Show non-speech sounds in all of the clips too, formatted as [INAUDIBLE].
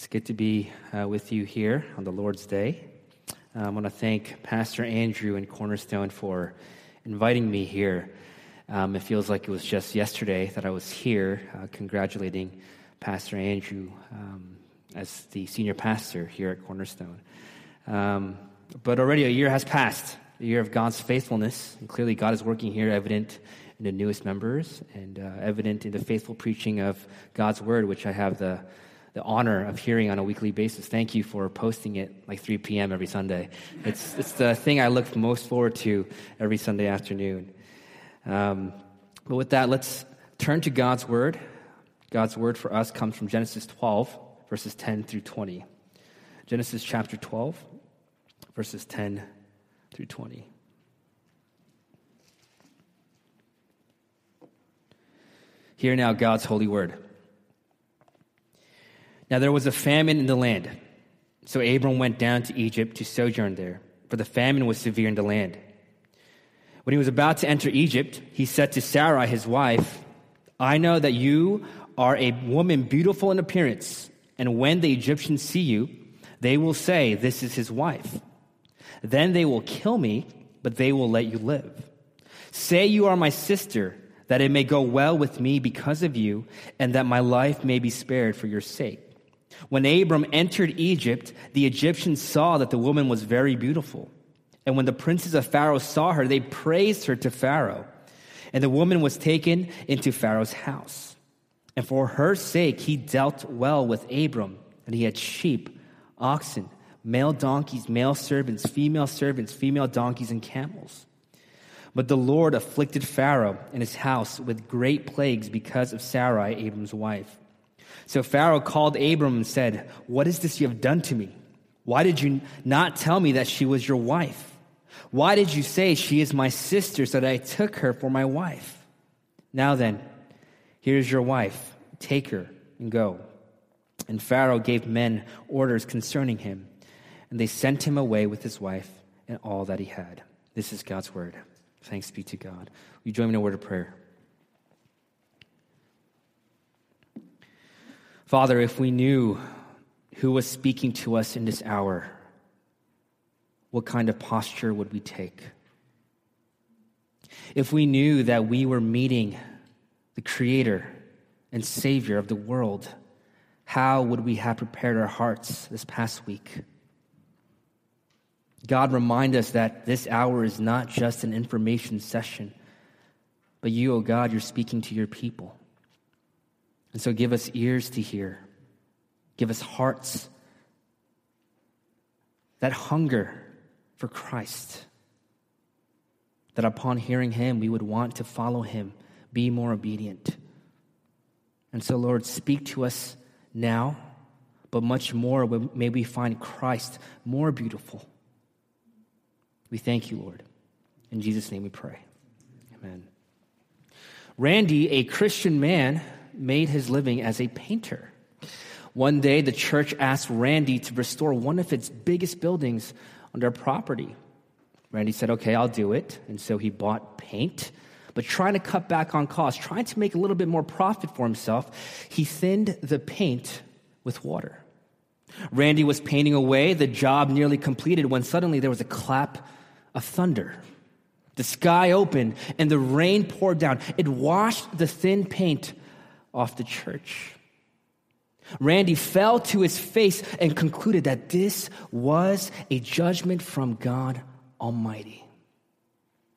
It's good to be uh, with you here on the Lord's Day. Uh, I want to thank Pastor Andrew and Cornerstone for inviting me here. Um, it feels like it was just yesterday that I was here uh, congratulating Pastor Andrew um, as the senior pastor here at Cornerstone. Um, but already a year has passed, a year of God's faithfulness, and clearly God is working here, evident in the newest members and uh, evident in the faithful preaching of God's word, which I have the the honor of hearing on a weekly basis. Thank you for posting it like 3 p.m. every Sunday. It's, it's the thing I look most forward to every Sunday afternoon. Um, but with that, let's turn to God's Word. God's Word for us comes from Genesis 12, verses 10 through 20. Genesis chapter 12, verses 10 through 20. Hear now God's holy word. Now there was a famine in the land. So Abram went down to Egypt to sojourn there, for the famine was severe in the land. When he was about to enter Egypt, he said to Sarai, his wife, I know that you are a woman beautiful in appearance, and when the Egyptians see you, they will say, This is his wife. Then they will kill me, but they will let you live. Say you are my sister, that it may go well with me because of you, and that my life may be spared for your sake. When Abram entered Egypt, the Egyptians saw that the woman was very beautiful. And when the princes of Pharaoh saw her, they praised her to Pharaoh. And the woman was taken into Pharaoh's house. And for her sake, he dealt well with Abram. And he had sheep, oxen, male donkeys, male servants, female servants, female donkeys, and camels. But the Lord afflicted Pharaoh and his house with great plagues because of Sarai, Abram's wife. So Pharaoh called Abram and said, What is this you have done to me? Why did you not tell me that she was your wife? Why did you say she is my sister so that I took her for my wife? Now then, here's your wife. Take her and go. And Pharaoh gave men orders concerning him, and they sent him away with his wife and all that he had. This is God's word. Thanks be to God. Will you join me in a word of prayer? Father, if we knew who was speaking to us in this hour, what kind of posture would we take? If we knew that we were meeting the Creator and Savior of the world, how would we have prepared our hearts this past week? God, remind us that this hour is not just an information session, but you, oh God, you're speaking to your people. And so give us ears to hear, give us hearts that hunger for Christ, that upon hearing Him, we would want to follow Him, be more obedient. And so, Lord, speak to us now, but much more, may we find Christ more beautiful. We thank you, Lord. In Jesus' name we pray. Amen. Randy, a Christian man, made his living as a painter. One day, the church asked Randy to restore one of its biggest buildings on their property. Randy said, Okay, I'll do it. And so he bought paint, but trying to cut back on costs, trying to make a little bit more profit for himself, he thinned the paint with water. Randy was painting away, the job nearly completed, when suddenly there was a clap of thunder. The sky opened and the rain poured down. It washed the thin paint off the church. Randy fell to his face and concluded that this was a judgment from God Almighty.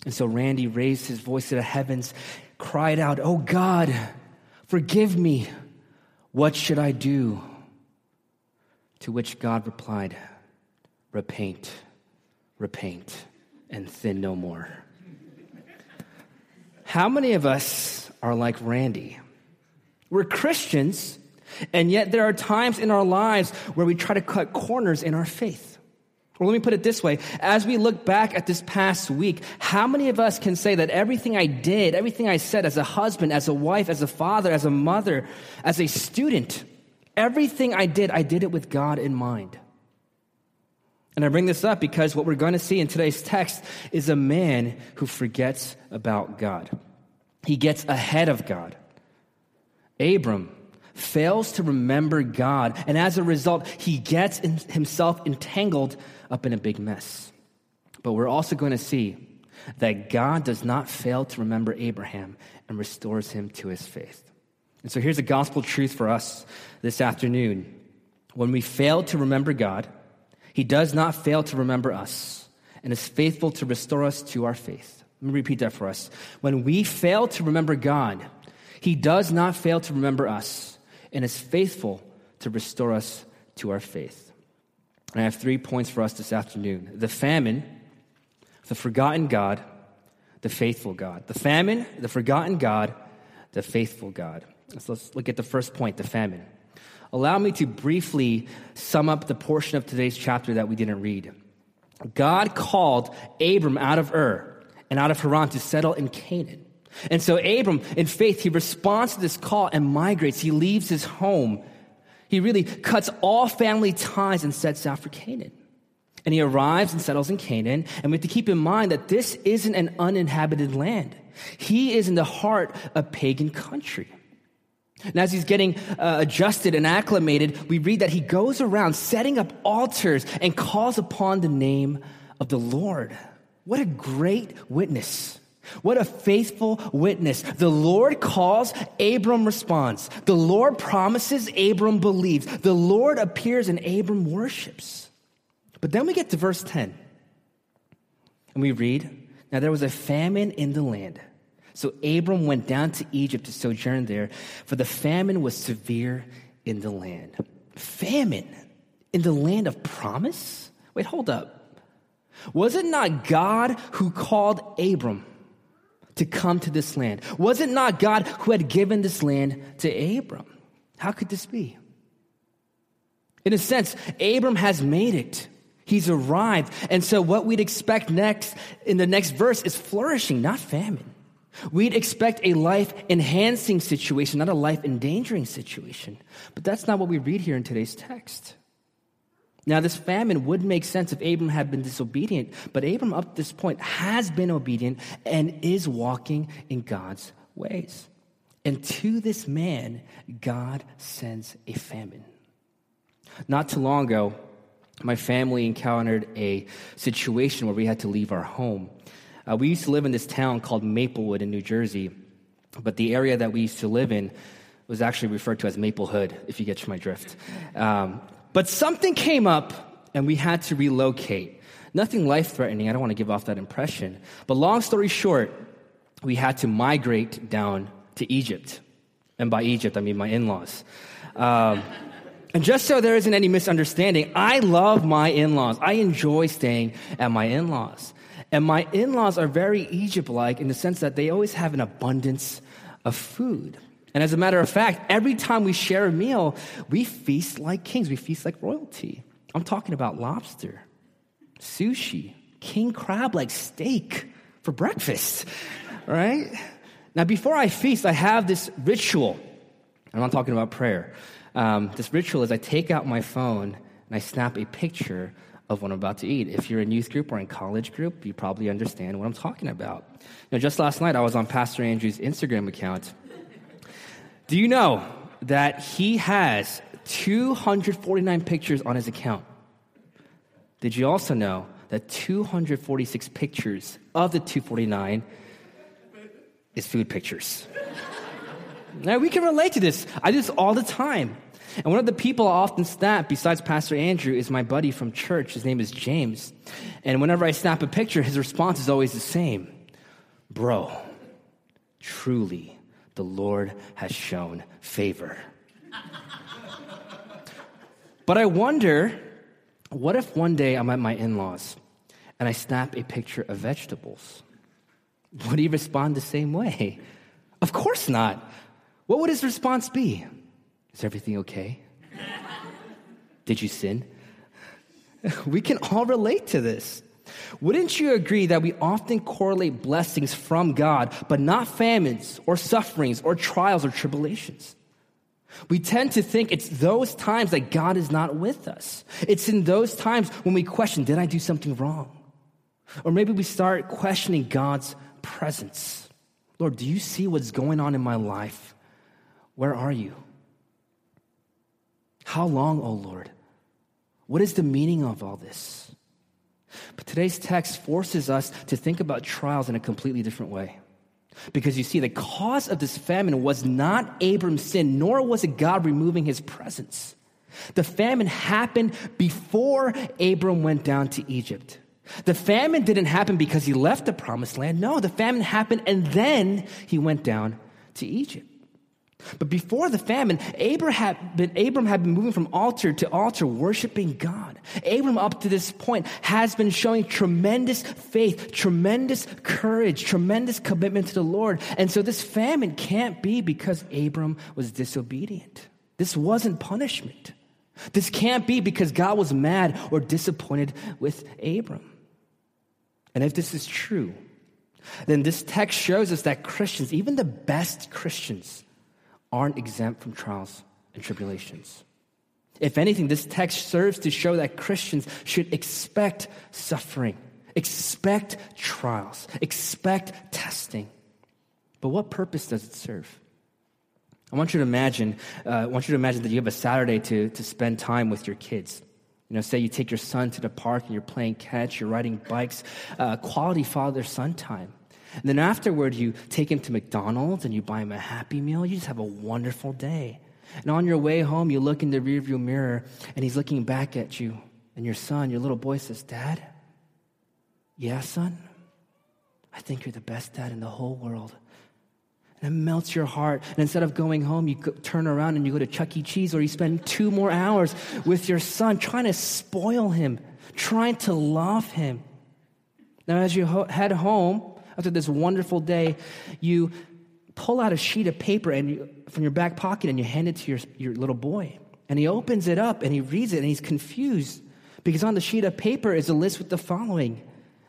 And so Randy raised his voice to the heavens, cried out, Oh God, forgive me. What should I do? To which God replied, Repaint, repaint, and sin no more. How many of us are like Randy? We're Christians, and yet there are times in our lives where we try to cut corners in our faith. Or let me put it this way as we look back at this past week, how many of us can say that everything I did, everything I said as a husband, as a wife, as a father, as a mother, as a student, everything I did, I did it with God in mind? And I bring this up because what we're going to see in today's text is a man who forgets about God. He gets ahead of God. Abram fails to remember God, and as a result, he gets himself entangled up in a big mess. But we're also going to see that God does not fail to remember Abraham and restores him to his faith. And so here's a gospel truth for us this afternoon. When we fail to remember God, he does not fail to remember us and is faithful to restore us to our faith. Let me repeat that for us. When we fail to remember God, he does not fail to remember us and is faithful to restore us to our faith. And I have three points for us this afternoon the famine, the forgotten God, the faithful God. The famine, the forgotten God, the faithful God. So let's look at the first point the famine. Allow me to briefly sum up the portion of today's chapter that we didn't read. God called Abram out of Ur and out of Haran to settle in Canaan. And so Abram, in faith, he responds to this call and migrates. He leaves his home. He really cuts all family ties and sets out for Canaan. And he arrives and settles in Canaan. And we have to keep in mind that this isn't an uninhabited land. He is in the heart of pagan country. And as he's getting uh, adjusted and acclimated, we read that he goes around setting up altars and calls upon the name of the Lord. What a great witness. What a faithful witness. The Lord calls, Abram responds. The Lord promises, Abram believes. The Lord appears and Abram worships. But then we get to verse 10. And we read, Now there was a famine in the land. So Abram went down to Egypt to sojourn there, for the famine was severe in the land. Famine in the land of promise? Wait, hold up. Was it not God who called Abram to come to this land? Was it not God who had given this land to Abram? How could this be? In a sense, Abram has made it. He's arrived. And so what we'd expect next in the next verse is flourishing, not famine. We'd expect a life enhancing situation, not a life endangering situation. But that's not what we read here in today's text. Now, this famine would make sense if Abram had been disobedient, but Abram, up to this point, has been obedient and is walking in God's ways. And to this man, God sends a famine. Not too long ago, my family encountered a situation where we had to leave our home. Uh, we used to live in this town called Maplewood in New Jersey, but the area that we used to live in was actually referred to as Maplehood, if you get my drift. Um, but something came up and we had to relocate. Nothing life threatening, I don't want to give off that impression. But long story short, we had to migrate down to Egypt. And by Egypt, I mean my in laws. Um, and just so there isn't any misunderstanding, I love my in laws. I enjoy staying at my in laws. And my in laws are very Egypt like in the sense that they always have an abundance of food. And as a matter of fact, every time we share a meal, we feast like kings, we feast like royalty. I'm talking about lobster, sushi, king crab like steak for breakfast, right? Now, before I feast, I have this ritual. I'm not talking about prayer um, this ritual is I take out my phone and I snap a picture of what I'm about to eat. If you're in youth group or in college group, you probably understand what I'm talking about. Know, just last night I was on Pastor Andrew's Instagram account. Do you know that he has 249 pictures on his account? Did you also know that 246 pictures of the 249 is food pictures? now we can relate to this. I do this all the time. And one of the people I often snap, besides Pastor Andrew, is my buddy from church. His name is James. And whenever I snap a picture, his response is always the same Bro, truly, the Lord has shown favor. but I wonder what if one day I'm at my in laws and I snap a picture of vegetables? Would he respond the same way? Of course not. What would his response be? Is everything okay? Did you sin? [LAUGHS] We can all relate to this. Wouldn't you agree that we often correlate blessings from God, but not famines or sufferings or trials or tribulations? We tend to think it's those times that God is not with us. It's in those times when we question, did I do something wrong? Or maybe we start questioning God's presence. Lord, do you see what's going on in my life? Where are you? How long, O Lord? What is the meaning of all this? But today's text forces us to think about trials in a completely different way. Because you see, the cause of this famine was not Abram's sin, nor was it God removing his presence. The famine happened before Abram went down to Egypt. The famine didn't happen because he left the promised land. No, the famine happened and then he went down to Egypt. But before the famine, Abram had, been, Abram had been moving from altar to altar, worshiping God. Abram, up to this point, has been showing tremendous faith, tremendous courage, tremendous commitment to the Lord. And so this famine can't be because Abram was disobedient. This wasn't punishment. This can't be because God was mad or disappointed with Abram. And if this is true, then this text shows us that Christians, even the best Christians, aren't exempt from trials and tribulations. If anything, this text serves to show that Christians should expect suffering, expect trials, expect testing. But what purpose does it serve? I want you to imagine, uh, I want you to imagine that you have a Saturday to, to spend time with your kids. You know, say you take your son to the park and you're playing catch, you're riding bikes, uh, quality father son time. And then afterward, you take him to McDonald's and you buy him a Happy Meal. You just have a wonderful day. And on your way home, you look in the rearview mirror and he's looking back at you. And your son, your little boy says, Dad, yeah, son, I think you're the best dad in the whole world. And it melts your heart. And instead of going home, you turn around and you go to Chuck E. Cheese or you spend two more hours with your son trying to spoil him, trying to love him. Now, as you head home after this wonderful day, you pull out a sheet of paper and you, from your back pocket and you hand it to your, your little boy. And he opens it up and he reads it and he's confused because on the sheet of paper is a list with the following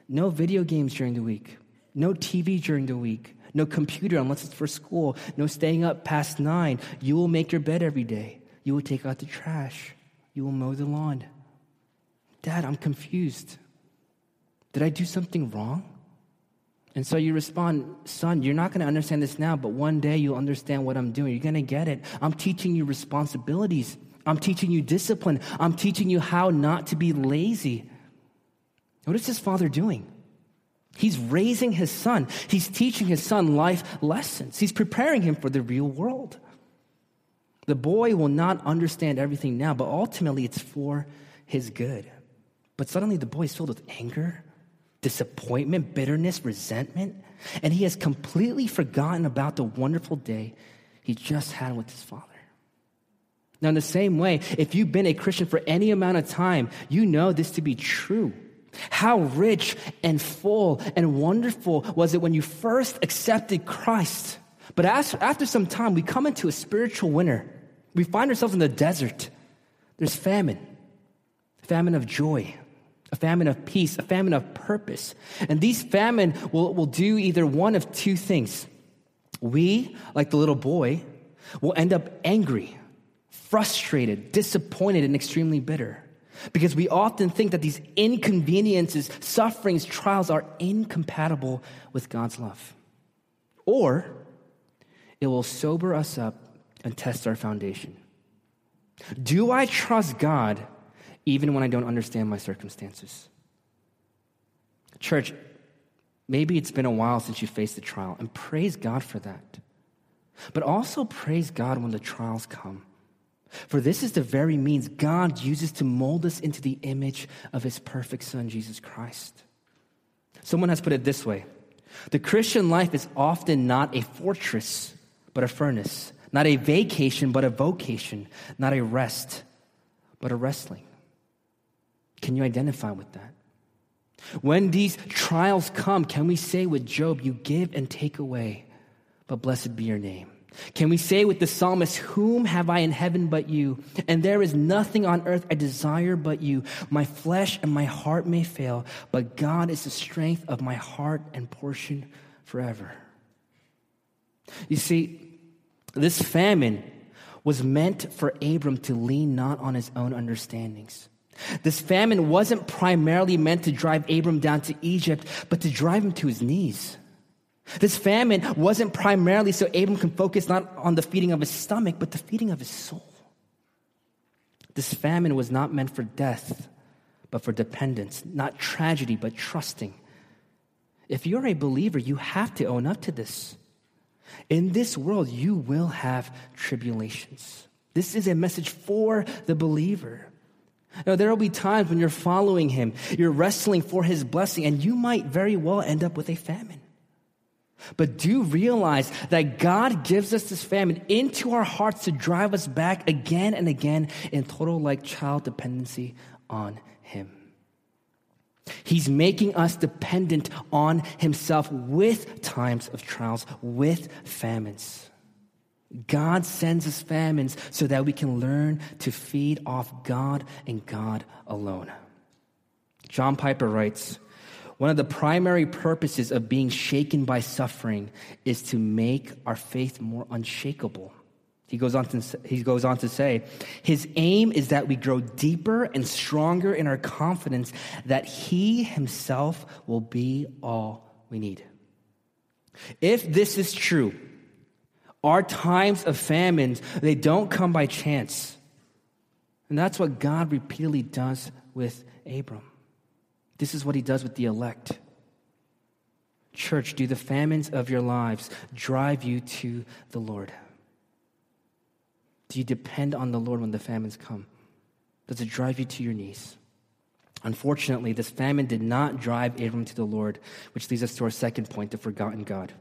no video games during the week, no TV during the week, no computer unless it's for school, no staying up past nine. You will make your bed every day. You will take out the trash. You will mow the lawn. Dad, I'm confused. Did I do something wrong? And so you respond, son, you're not going to understand this now, but one day you'll understand what I'm doing. You're going to get it. I'm teaching you responsibilities. I'm teaching you discipline. I'm teaching you how not to be lazy. What is this father doing? He's raising his son. He's teaching his son life lessons. He's preparing him for the real world. The boy will not understand everything now, but ultimately it's for his good. But suddenly the boy is filled with anger, disappointment, bitterness, resentment, and he has completely forgotten about the wonderful day he just had with his father. Now, in the same way, if you've been a Christian for any amount of time, you know this to be true. How rich and full and wonderful was it when you first accepted Christ? But after some time, we come into a spiritual winter. We find ourselves in the desert. There's famine, famine of joy, a famine of peace, a famine of purpose. And these famine will, will do either one of two things. We, like the little boy, will end up angry, frustrated, disappointed, and extremely bitter. Because we often think that these inconveniences, sufferings, trials are incompatible with God's love. Or it will sober us up and test our foundation. Do I trust God even when I don't understand my circumstances? Church, maybe it's been a while since you faced a trial, and praise God for that. But also praise God when the trials come. For this is the very means God uses to mold us into the image of his perfect Son, Jesus Christ. Someone has put it this way The Christian life is often not a fortress, but a furnace, not a vacation, but a vocation, not a rest, but a wrestling. Can you identify with that? When these trials come, can we say with Job, You give and take away, but blessed be your name? Can we say with the psalmist, Whom have I in heaven but you? And there is nothing on earth I desire but you. My flesh and my heart may fail, but God is the strength of my heart and portion forever. You see, this famine was meant for Abram to lean not on his own understandings. This famine wasn't primarily meant to drive Abram down to Egypt, but to drive him to his knees. This famine wasn't primarily so Abram can focus not on the feeding of his stomach, but the feeding of his soul. This famine was not meant for death, but for dependence, not tragedy, but trusting. If you're a believer, you have to own up to this. In this world, you will have tribulations. This is a message for the believer. Now, there will be times when you're following him, you're wrestling for his blessing, and you might very well end up with a famine. But do realize that God gives us this famine into our hearts to drive us back again and again in total like child dependency on him. He's making us dependent on himself with times of trials, with famines. God sends us famines so that we can learn to feed off God and God alone. John Piper writes, one of the primary purposes of being shaken by suffering is to make our faith more unshakable. He goes, on to, he goes on to say, his aim is that we grow deeper and stronger in our confidence that he himself will be all we need. If this is true, our times of famines, they don't come by chance. And that's what God repeatedly does with Abram. This is what he does with the elect. Church, do the famines of your lives drive you to the Lord? Do you depend on the Lord when the famines come? Does it drive you to your knees? Unfortunately, this famine did not drive Abram to the Lord, which leads us to our second point the forgotten God.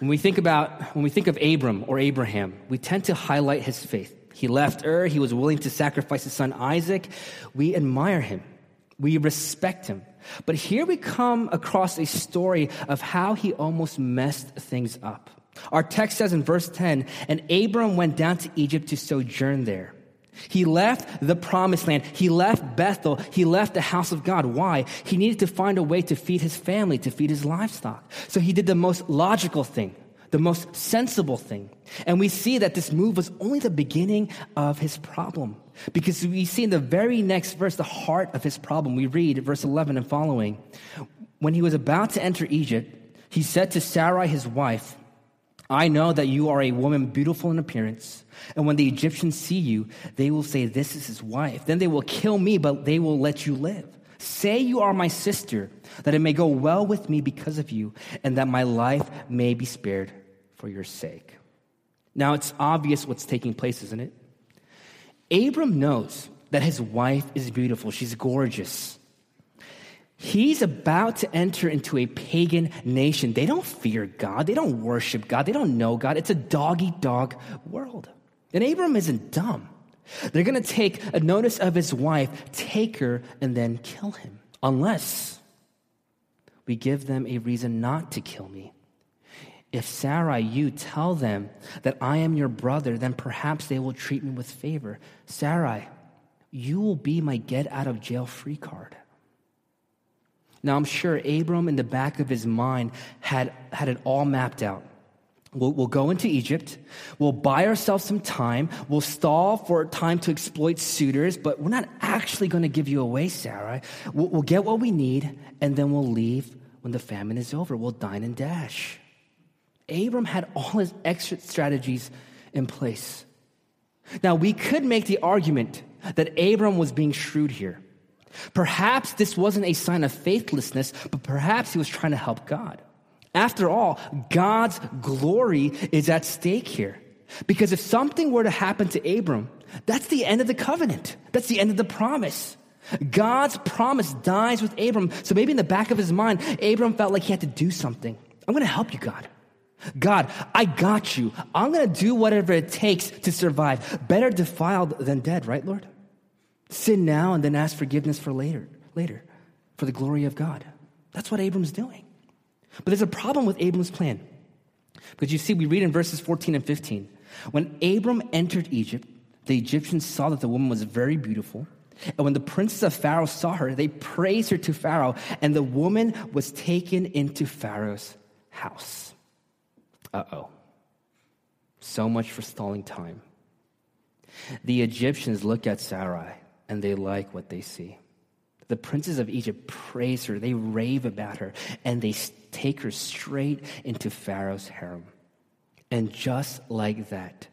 When we think about when we think of Abram or Abraham, we tend to highlight his faith. He left Ur, he was willing to sacrifice his son Isaac. We admire him. We respect him. But here we come across a story of how he almost messed things up. Our text says in verse 10 And Abram went down to Egypt to sojourn there. He left the promised land. He left Bethel. He left the house of God. Why? He needed to find a way to feed his family, to feed his livestock. So he did the most logical thing, the most sensible thing. And we see that this move was only the beginning of his problem. Because we see in the very next verse the heart of his problem. We read verse 11 and following. When he was about to enter Egypt, he said to Sarai, his wife, I know that you are a woman beautiful in appearance. And when the Egyptians see you, they will say, This is his wife. Then they will kill me, but they will let you live. Say you are my sister, that it may go well with me because of you, and that my life may be spared for your sake. Now it's obvious what's taking place, isn't it? Abram knows that his wife is beautiful, she's gorgeous. He's about to enter into a pagan nation. They don't fear God. They don't worship God. They don't know God. It's a dog eat dog world. And Abram isn't dumb. They're going to take a notice of his wife, take her, and then kill him. Unless we give them a reason not to kill me. If Sarai, you tell them that I am your brother, then perhaps they will treat me with favor. Sarai, you will be my get out of jail free card. Now, I'm sure Abram, in the back of his mind, had, had it all mapped out. We'll, we'll, go into Egypt. We'll buy ourselves some time. We'll stall for time to exploit suitors, but we're not actually going to give you away, Sarah. We'll, we'll get what we need, and then we'll leave when the famine is over. We'll dine and dash. Abram had all his exit strategies in place. Now, we could make the argument that Abram was being shrewd here. Perhaps this wasn't a sign of faithlessness, but perhaps he was trying to help God. After all, God's glory is at stake here. Because if something were to happen to Abram, that's the end of the covenant. That's the end of the promise. God's promise dies with Abram. So maybe in the back of his mind, Abram felt like he had to do something. I'm going to help you, God. God, I got you. I'm going to do whatever it takes to survive. Better defiled than dead, right, Lord? Sin now and then ask forgiveness for later, later, for the glory of God. That's what Abram's doing. But there's a problem with Abram's plan. Because you see, we read in verses 14 and 15. When Abram entered Egypt, the Egyptians saw that the woman was very beautiful. And when the princes of Pharaoh saw her, they praised her to Pharaoh, and the woman was taken into Pharaoh's house. Uh oh. So much for stalling time. The Egyptians look at Sarai and they like what they see. The princes of Egypt praise her, they rave about her, and they take her straight into Pharaoh's harem. And just like that,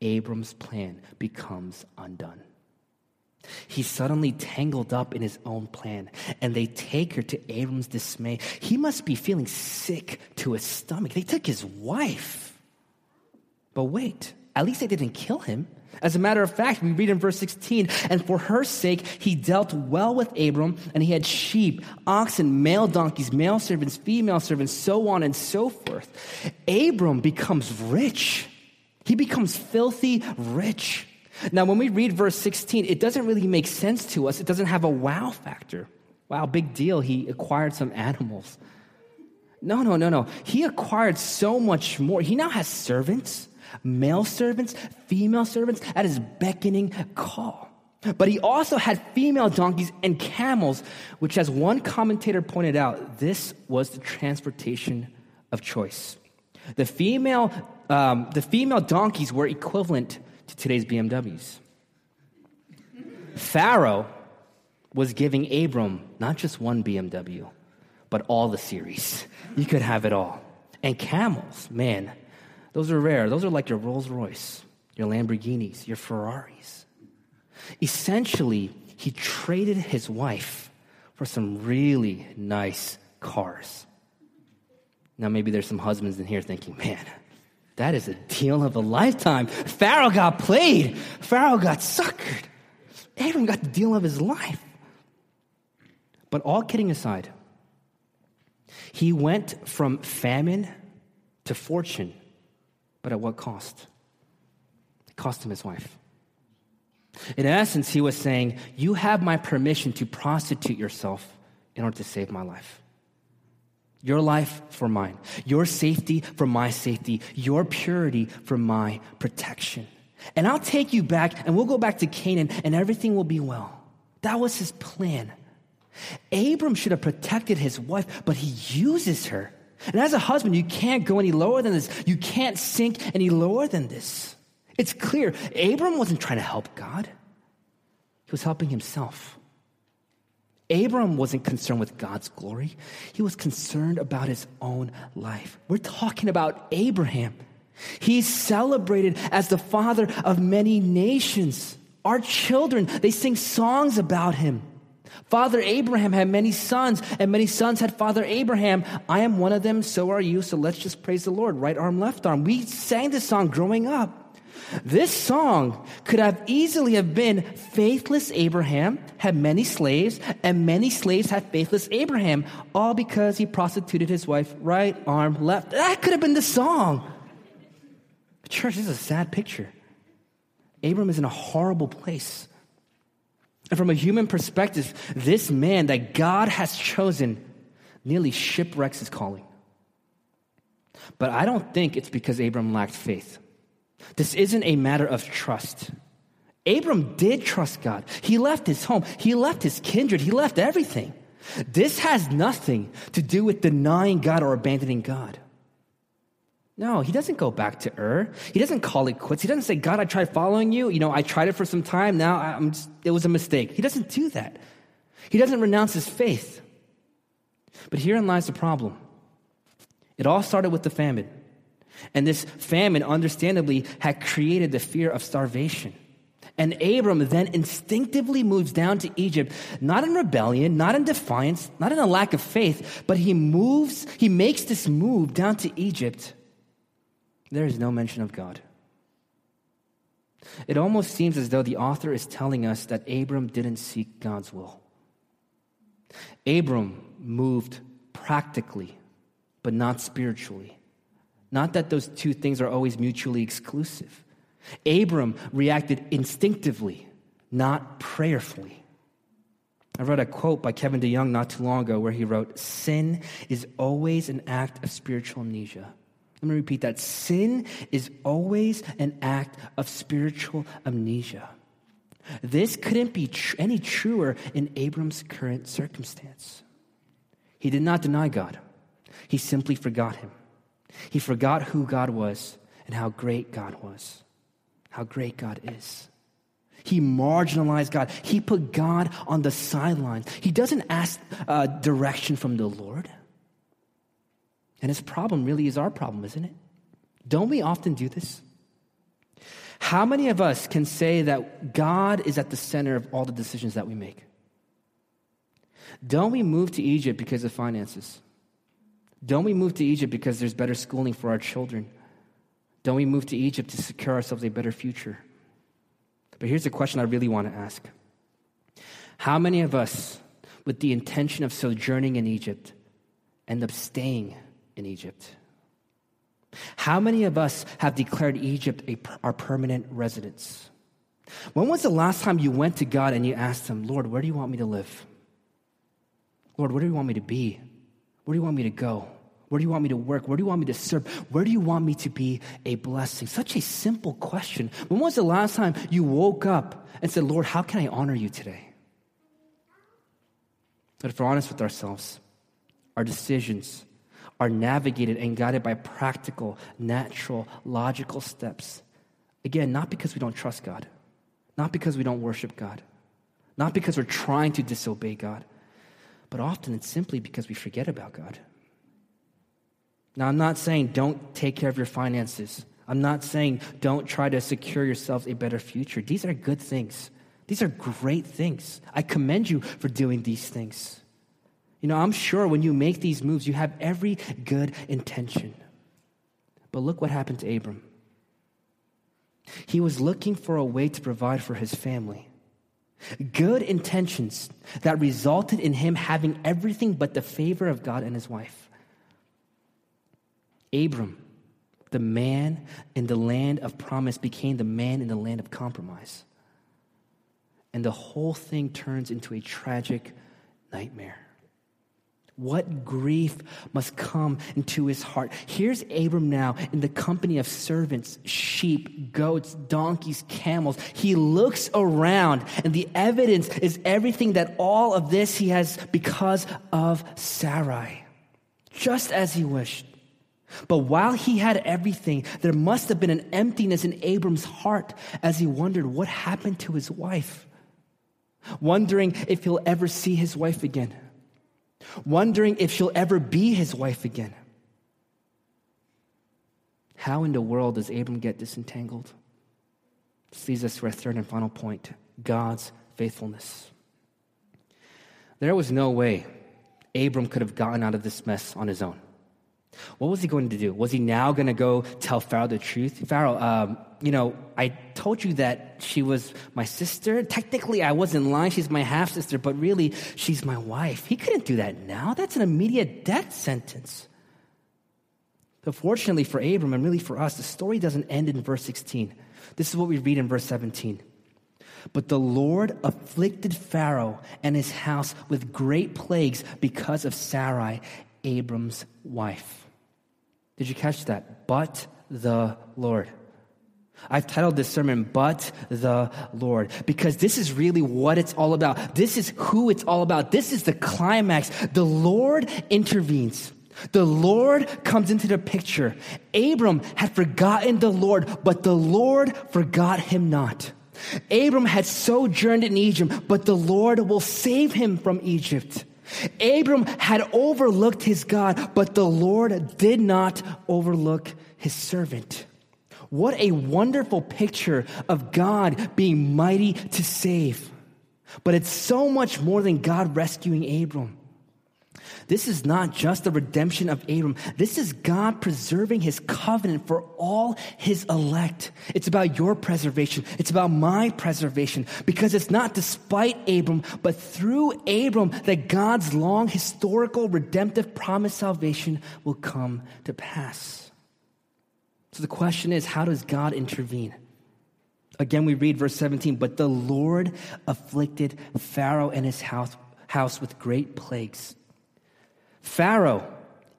Abram's plan becomes undone. He's suddenly tangled up in his own plan, and they take her to Abram's dismay. He must be feeling sick to his stomach. They took his wife. But wait, at least they didn't kill him. As a matter of fact, we read in verse 16, and for her sake, he dealt well with Abram, and he had sheep, oxen, male donkeys, male servants, female servants, so on and so forth. Abram becomes rich. He becomes filthy rich. Now, when we read verse 16, it doesn't really make sense to us. It doesn't have a wow factor. Wow, big deal. He acquired some animals. No, no, no, no. He acquired so much more. He now has servants, male servants, female servants at his beckoning call. But he also had female donkeys and camels, which, as one commentator pointed out, this was the transportation of choice. The female, um, the female donkeys were equivalent to today's BMWs. Pharaoh was giving Abram not just one BMW, but all the series. You could have it all. And camels, man, those are rare. Those are like your Rolls Royce, your Lamborghinis, your Ferraris. Essentially, he traded his wife for some really nice cars. Now, maybe there's some husbands in here thinking, man, that is a deal of a lifetime. Pharaoh got played. Pharaoh got suckered. Abram got the deal of his life. But all kidding aside, he went from famine to fortune, but at what cost? It cost him his wife. In essence, he was saying, You have my permission to prostitute yourself in order to save my life. Your life for mine. Your safety for my safety. Your purity for my protection. And I'll take you back and we'll go back to Canaan and everything will be well. That was his plan. Abram should have protected his wife, but he uses her. And as a husband, you can't go any lower than this. You can't sink any lower than this. It's clear. Abram wasn't trying to help God, he was helping himself. Abram wasn't concerned with God's glory. He was concerned about his own life. We're talking about Abraham. He's celebrated as the father of many nations. Our children, they sing songs about him. Father Abraham had many sons, and many sons had Father Abraham. I am one of them, so are you, so let's just praise the Lord. Right arm, left arm. We sang this song growing up. This song could have easily have been faithless Abraham had many slaves and many slaves had faithless Abraham all because he prostituted his wife right arm left. That could have been the song. Church, this is a sad picture. Abram is in a horrible place. And from a human perspective, this man that God has chosen nearly shipwrecks his calling. But I don't think it's because Abram lacked faith. This isn't a matter of trust. Abram did trust God. He left his home, he left his kindred, he left everything. This has nothing to do with denying God or abandoning God. No, he doesn't go back to Ur. He doesn't call it quits. He doesn't say, God, I tried following you. You know, I tried it for some time. Now just, it was a mistake. He doesn't do that. He doesn't renounce his faith. But herein lies the problem. It all started with the famine. And this famine, understandably, had created the fear of starvation. And Abram then instinctively moves down to Egypt, not in rebellion, not in defiance, not in a lack of faith, but he moves, he makes this move down to Egypt. There is no mention of God. It almost seems as though the author is telling us that Abram didn't seek God's will. Abram moved practically, but not spiritually. Not that those two things are always mutually exclusive. Abram reacted instinctively, not prayerfully. I read a quote by Kevin DeYoung not too long ago where he wrote, Sin is always an act of spiritual amnesia. Let me repeat that. Sin is always an act of spiritual amnesia. This couldn't be tr- any truer in Abram's current circumstance. He did not deny God, he simply forgot him. He forgot who God was and how great God was, how great God is. He marginalized God. He put God on the sidelines. He doesn't ask uh, direction from the Lord. And his problem really is our problem, isn't it? Don't we often do this? How many of us can say that God is at the center of all the decisions that we make? Don't we move to Egypt because of finances? Don't we move to Egypt because there's better schooling for our children? Don't we move to Egypt to secure ourselves a better future? But here's a question I really want to ask How many of us, with the intention of sojourning in Egypt, end up staying in Egypt? How many of us have declared Egypt a, our permanent residence? When was the last time you went to God and you asked Him, Lord, where do you want me to live? Lord, where do you want me to be? Where do you want me to go? Where do you want me to work? Where do you want me to serve? Where do you want me to be a blessing? Such a simple question. When was the last time you woke up and said, Lord, how can I honor you today? But if we're honest with ourselves, our decisions are navigated and guided by practical, natural, logical steps. Again, not because we don't trust God, not because we don't worship God, not because we're trying to disobey God, but often it's simply because we forget about God. Now, I'm not saying don't take care of your finances. I'm not saying don't try to secure yourselves a better future. These are good things. These are great things. I commend you for doing these things. You know, I'm sure when you make these moves, you have every good intention. But look what happened to Abram. He was looking for a way to provide for his family. Good intentions that resulted in him having everything but the favor of God and his wife. Abram, the man in the land of promise, became the man in the land of compromise. And the whole thing turns into a tragic nightmare. What grief must come into his heart. Here's Abram now in the company of servants, sheep, goats, donkeys, camels. He looks around, and the evidence is everything that all of this he has because of Sarai, just as he wished. But while he had everything, there must have been an emptiness in Abram's heart as he wondered what happened to his wife, wondering if he'll ever see his wife again wondering if she'll ever be his wife again. How in the world does Abram get disentangled? This leads us to our third and final point God's faithfulness. There was no way Abram could have gotten out of this mess on his own. What was he going to do? Was he now going to go tell Pharaoh the truth? Pharaoh, um, you know, I told you that she was my sister. Technically, I wasn't lying. She's my half sister, but really, she's my wife. He couldn't do that now. That's an immediate death sentence. But fortunately for Abram and really for us, the story doesn't end in verse 16. This is what we read in verse 17. But the Lord afflicted Pharaoh and his house with great plagues because of Sarai, Abram's wife. Did you catch that? But the Lord. I've titled this sermon, But the Lord, because this is really what it's all about. This is who it's all about. This is the climax. The Lord intervenes. The Lord comes into the picture. Abram had forgotten the Lord, but the Lord forgot him not. Abram had sojourned in Egypt, but the Lord will save him from Egypt. Abram had overlooked his God, but the Lord did not overlook his servant. What a wonderful picture of God being mighty to save. But it's so much more than God rescuing Abram. This is not just the redemption of Abram. This is God preserving his covenant for all his elect. It's about your preservation. It's about my preservation because it's not despite Abram, but through Abram that God's long historical redemptive promise salvation will come to pass. So the question is, how does God intervene? Again, we read verse 17, but the Lord afflicted Pharaoh and his house, house with great plagues Pharaoh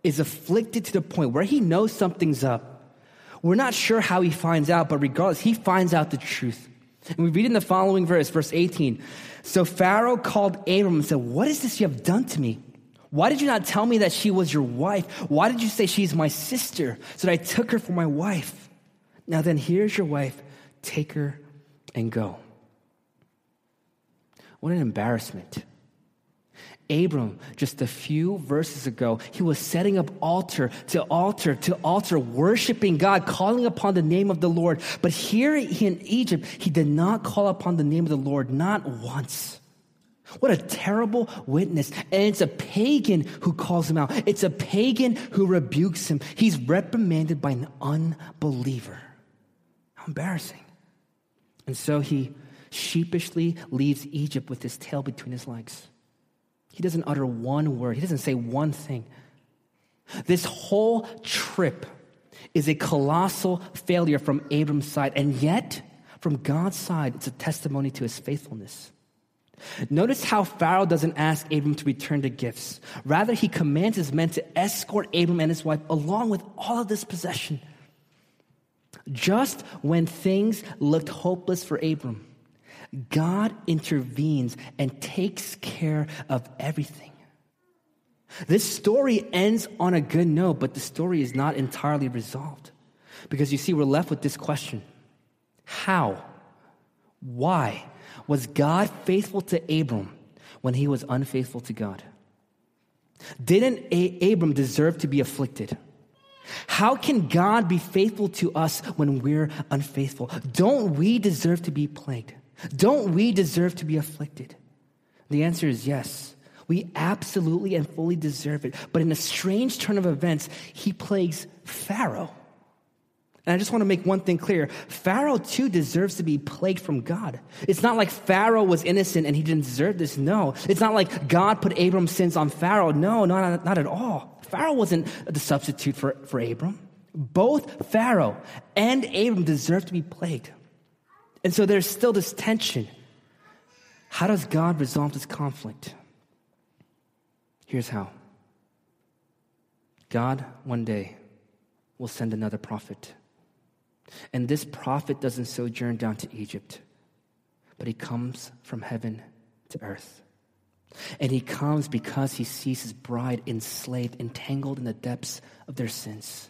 is afflicted to the point where he knows something's up. We're not sure how he finds out, but regardless, he finds out the truth. And we read in the following verse, verse 18. So Pharaoh called Abram and said, What is this you have done to me? Why did you not tell me that she was your wife? Why did you say she's my sister? So that I took her for my wife. Now then, here's your wife. Take her and go. What an embarrassment. Abram, just a few verses ago, he was setting up altar to altar to altar, worshiping God, calling upon the name of the Lord. But here in Egypt, he did not call upon the name of the Lord, not once. What a terrible witness. And it's a pagan who calls him out. It's a pagan who rebukes him. He's reprimanded by an unbeliever. How embarrassing. And so he sheepishly leaves Egypt with his tail between his legs. He doesn't utter one word, he doesn't say one thing. This whole trip is a colossal failure from Abram's side, and yet, from God's side, it's a testimony to his faithfulness. Notice how Pharaoh doesn't ask Abram to return the gifts. Rather, he commands his men to escort Abram and his wife along with all of this possession. Just when things looked hopeless for Abram, God intervenes and takes care of everything. This story ends on a good note, but the story is not entirely resolved. Because you see, we're left with this question How? Why was God faithful to Abram when he was unfaithful to God? Didn't a- Abram deserve to be afflicted? How can God be faithful to us when we're unfaithful? Don't we deserve to be plagued? Don't we deserve to be afflicted? The answer is yes. We absolutely and fully deserve it. But in a strange turn of events, he plagues Pharaoh. And I just want to make one thing clear Pharaoh too deserves to be plagued from God. It's not like Pharaoh was innocent and he didn't deserve this. No. It's not like God put Abram's sins on Pharaoh. No, not, not at all. Pharaoh wasn't the substitute for, for Abram. Both Pharaoh and Abram deserve to be plagued. And so there's still this tension. How does God resolve this conflict? Here's how God one day will send another prophet. And this prophet doesn't sojourn down to Egypt, but he comes from heaven to earth. And he comes because he sees his bride enslaved, entangled in the depths of their sins.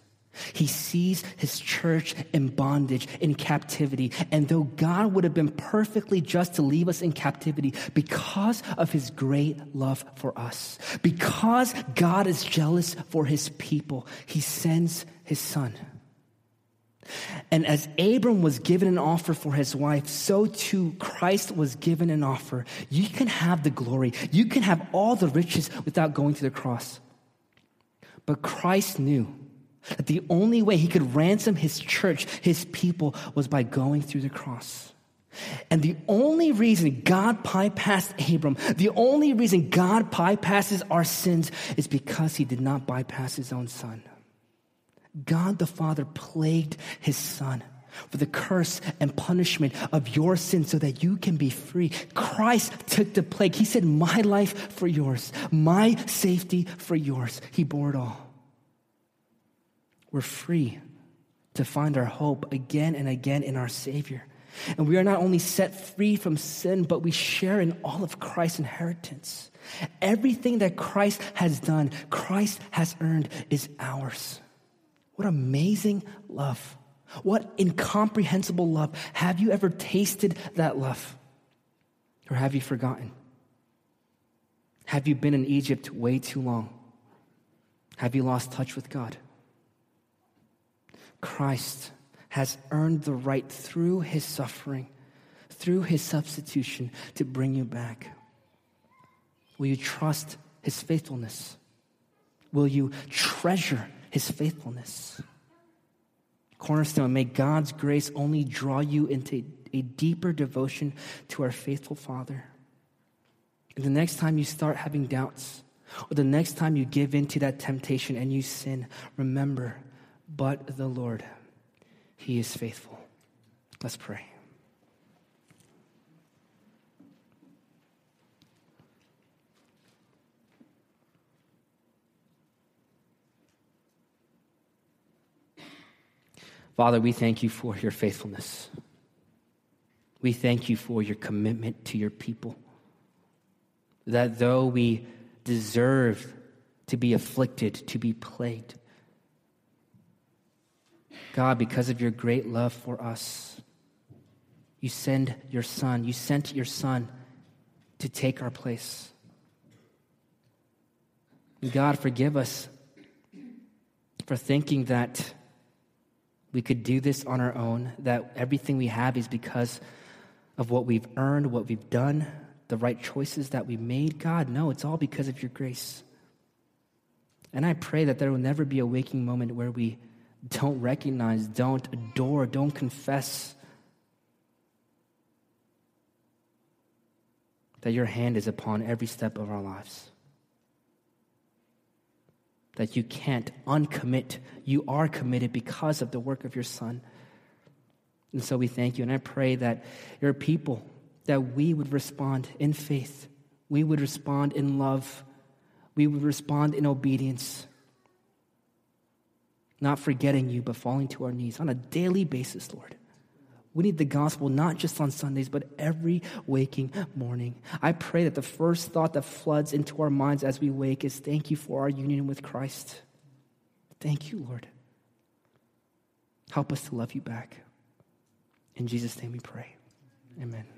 He sees his church in bondage, in captivity. And though God would have been perfectly just to leave us in captivity because of his great love for us, because God is jealous for his people, he sends his son. And as Abram was given an offer for his wife, so too Christ was given an offer. You can have the glory, you can have all the riches without going to the cross. But Christ knew that the only way he could ransom his church, his people, was by going through the cross. And the only reason God bypassed Abram, the only reason God bypasses our sins is because he did not bypass his own son. God the Father plagued his son for the curse and punishment of your sin so that you can be free. Christ took the plague. He said, My life for yours, my safety for yours. He bore it all. We're free to find our hope again and again in our Savior. And we are not only set free from sin, but we share in all of Christ's inheritance. Everything that Christ has done, Christ has earned, is ours. What amazing love. What incomprehensible love. Have you ever tasted that love? Or have you forgotten? Have you been in Egypt way too long? Have you lost touch with God? Christ has earned the right through his suffering, through his substitution to bring you back. Will you trust his faithfulness? Will you treasure his faithfulness? Cornerstone, may God's grace only draw you into a deeper devotion to our faithful Father. And the next time you start having doubts, or the next time you give in to that temptation and you sin, remember but the Lord. He is faithful. Let's pray. Father, we thank you for your faithfulness. We thank you for your commitment to your people. That though we deserve to be afflicted, to be plagued, God, because of your great love for us, you send your son, you sent your son to take our place. God, forgive us for thinking that we could do this on our own, that everything we have is because of what we've earned, what we've done, the right choices that we made. God, no, it's all because of your grace. And I pray that there will never be a waking moment where we don't recognize, don't adore, don't confess that your hand is upon every step of our lives. That you can't uncommit. You are committed because of the work of your Son. And so we thank you. And I pray that your people, that we would respond in faith, we would respond in love, we would respond in obedience, not forgetting you, but falling to our knees on a daily basis, Lord. We need the gospel not just on Sundays, but every waking morning. I pray that the first thought that floods into our minds as we wake is thank you for our union with Christ. Thank you, Lord. Help us to love you back. In Jesus' name we pray. Amen.